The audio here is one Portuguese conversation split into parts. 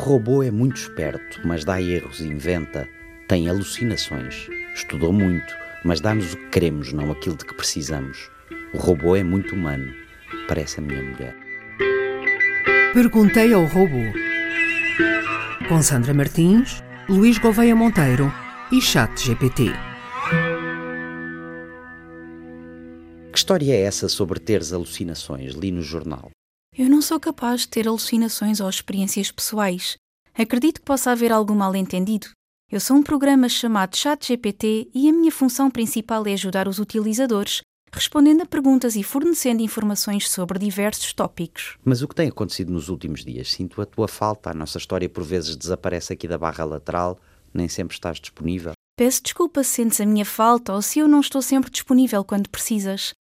robô é muito esperto, mas dá erros e inventa. Tem alucinações. Estudou muito, mas dá-nos o que queremos, não aquilo de que precisamos. O robô é muito humano. Parece a minha mulher. Perguntei ao robô. Com Sandra Martins, Luís Gouveia Monteiro e Chat GPT. Que história é essa sobre teres alucinações? Li no jornal. Eu não sou capaz de ter alucinações ou experiências pessoais. Acredito que possa haver algum mal-entendido. Eu sou um programa chamado ChatGPT e a minha função principal é ajudar os utilizadores, respondendo a perguntas e fornecendo informações sobre diversos tópicos. Mas o que tem acontecido nos últimos dias? Sinto a tua falta. A nossa história por vezes desaparece aqui da barra lateral. Nem sempre estás disponível. Peço desculpa se sentes a minha falta ou se eu não estou sempre disponível quando precisas.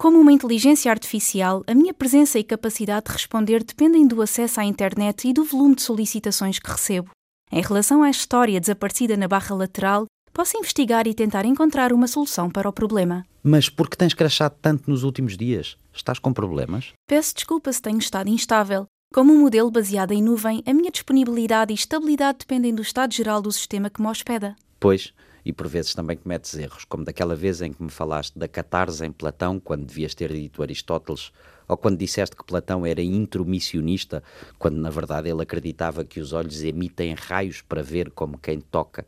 Como uma inteligência artificial, a minha presença e capacidade de responder dependem do acesso à internet e do volume de solicitações que recebo. Em relação à história desaparecida na barra lateral, posso investigar e tentar encontrar uma solução para o problema. Mas por que tens crachado tanto nos últimos dias? Estás com problemas? Peço desculpa se tenho estado instável. Como um modelo baseado em nuvem, a minha disponibilidade e estabilidade dependem do estado geral do sistema que me hospeda. Pois, e por vezes também cometes erros, como daquela vez em que me falaste da catarse em Platão, quando devias ter dito Aristóteles, ou quando disseste que Platão era intromissionista, quando na verdade ele acreditava que os olhos emitem raios para ver como quem toca.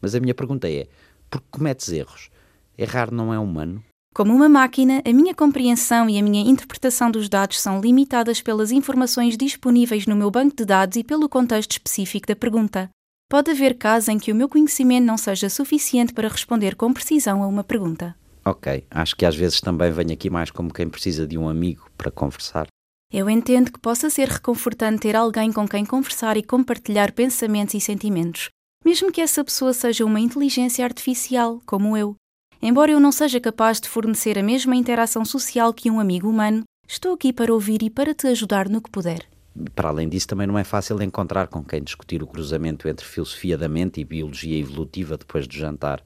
Mas a minha pergunta é: por que cometes erros? Errar não é humano? Como uma máquina, a minha compreensão e a minha interpretação dos dados são limitadas pelas informações disponíveis no meu banco de dados e pelo contexto específico da pergunta. Pode haver casos em que o meu conhecimento não seja suficiente para responder com precisão a uma pergunta. Ok, acho que às vezes também venho aqui mais como quem precisa de um amigo para conversar. Eu entendo que possa ser reconfortante ter alguém com quem conversar e compartilhar pensamentos e sentimentos, mesmo que essa pessoa seja uma inteligência artificial, como eu. Embora eu não seja capaz de fornecer a mesma interação social que um amigo humano, estou aqui para ouvir e para te ajudar no que puder. Para além disso, também não é fácil encontrar com quem discutir o cruzamento entre filosofia da mente e biologia evolutiva depois do jantar.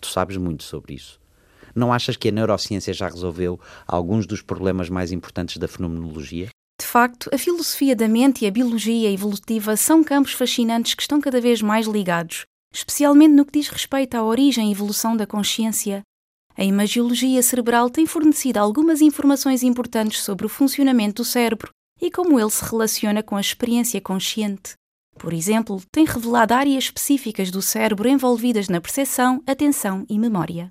Tu sabes muito sobre isso. Não achas que a neurociência já resolveu alguns dos problemas mais importantes da fenomenologia? De facto, a filosofia da mente e a biologia evolutiva são campos fascinantes que estão cada vez mais ligados, especialmente no que diz respeito à origem e evolução da consciência. A imagiologia cerebral tem fornecido algumas informações importantes sobre o funcionamento do cérebro e como ele se relaciona com a experiência consciente. Por exemplo, tem revelado áreas específicas do cérebro envolvidas na percepção, atenção e memória.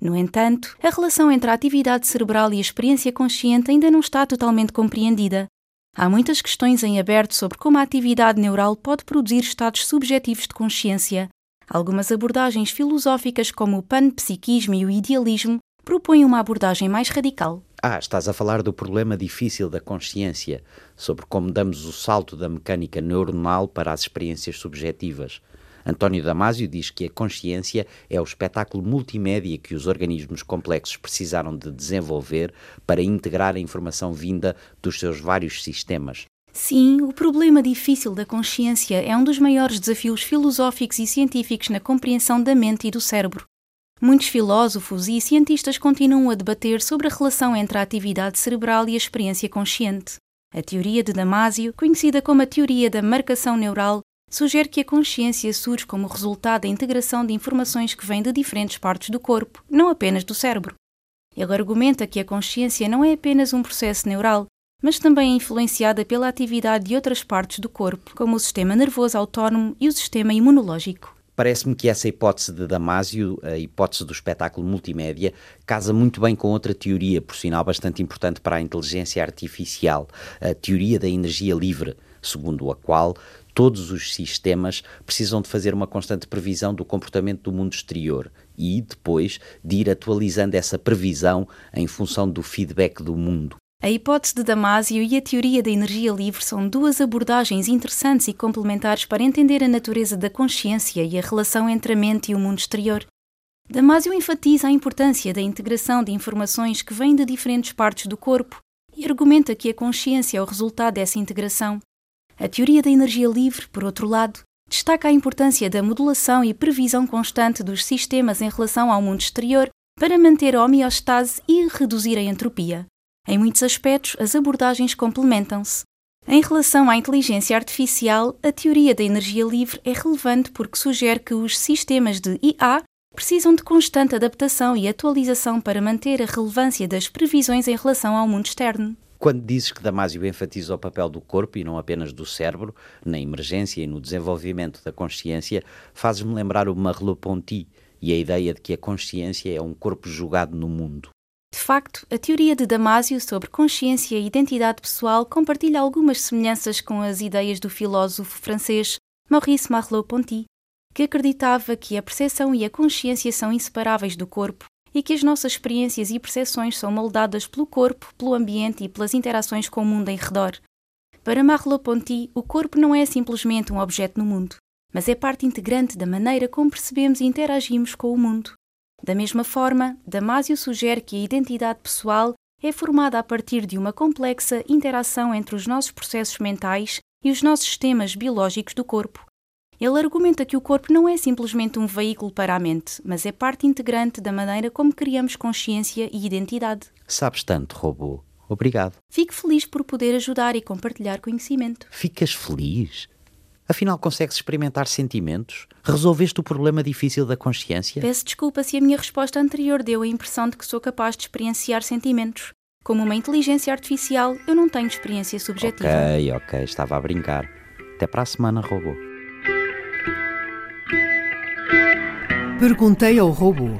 No entanto, a relação entre a atividade cerebral e a experiência consciente ainda não está totalmente compreendida. Há muitas questões em aberto sobre como a atividade neural pode produzir estados subjetivos de consciência. Algumas abordagens filosóficas, como o panpsiquismo e o idealismo, propõem uma abordagem mais radical. Ah, estás a falar do problema difícil da consciência, sobre como damos o salto da mecânica neuronal para as experiências subjetivas. António Damasio diz que a consciência é o espetáculo multimédia que os organismos complexos precisaram de desenvolver para integrar a informação vinda dos seus vários sistemas. Sim, o problema difícil da consciência é um dos maiores desafios filosóficos e científicos na compreensão da mente e do cérebro. Muitos filósofos e cientistas continuam a debater sobre a relação entre a atividade cerebral e a experiência consciente. A teoria de Damasio, conhecida como a teoria da marcação neural, sugere que a consciência surge como resultado da integração de informações que vêm de diferentes partes do corpo, não apenas do cérebro. Ele argumenta que a consciência não é apenas um processo neural, mas também é influenciada pela atividade de outras partes do corpo, como o sistema nervoso autónomo e o sistema imunológico. Parece-me que essa hipótese de Damásio, a hipótese do espetáculo multimédia, casa muito bem com outra teoria, por sinal bastante importante para a inteligência artificial, a teoria da energia livre, segundo a qual todos os sistemas precisam de fazer uma constante previsão do comportamento do mundo exterior e, depois, de ir atualizando essa previsão em função do feedback do mundo. A hipótese de Damasio e a teoria da energia livre são duas abordagens interessantes e complementares para entender a natureza da consciência e a relação entre a mente e o mundo exterior. Damasio enfatiza a importância da integração de informações que vêm de diferentes partes do corpo e argumenta que a consciência é o resultado dessa integração. A teoria da energia livre, por outro lado, destaca a importância da modulação e previsão constante dos sistemas em relação ao mundo exterior para manter a homeostase e reduzir a entropia. Em muitos aspectos, as abordagens complementam-se. Em relação à inteligência artificial, a teoria da energia livre é relevante porque sugere que os sistemas de IA precisam de constante adaptação e atualização para manter a relevância das previsões em relação ao mundo externo. Quando dizes que Damásio enfatiza o papel do corpo e não apenas do cérebro, na emergência e no desenvolvimento da consciência, fazes-me lembrar o Merleau-Ponty e a ideia de que a consciência é um corpo jogado no mundo. De facto, a teoria de Damásio sobre consciência e identidade pessoal compartilha algumas semelhanças com as ideias do filósofo francês Maurice Merleau-Ponty, que acreditava que a percepção e a consciência são inseparáveis do corpo e que as nossas experiências e percepções são moldadas pelo corpo, pelo ambiente e pelas interações com o mundo em redor. Para Merleau-Ponty, o corpo não é simplesmente um objeto no mundo, mas é parte integrante da maneira como percebemos e interagimos com o mundo. Da mesma forma, Damásio sugere que a identidade pessoal é formada a partir de uma complexa interação entre os nossos processos mentais e os nossos sistemas biológicos do corpo, ele argumenta que o corpo não é simplesmente um veículo para a mente, mas é parte integrante da maneira como criamos consciência e identidade. Sabes tanto, robô. Obrigado. Fico feliz por poder ajudar e compartilhar conhecimento. Ficas feliz? Afinal, consegues experimentar sentimentos? Resolveste o problema difícil da consciência? Peço desculpa se a minha resposta anterior deu a impressão de que sou capaz de experienciar sentimentos. Como uma inteligência artificial, eu não tenho experiência subjetiva. Ok, ok, estava a brincar. Até para a semana, robô. Perguntei ao robô.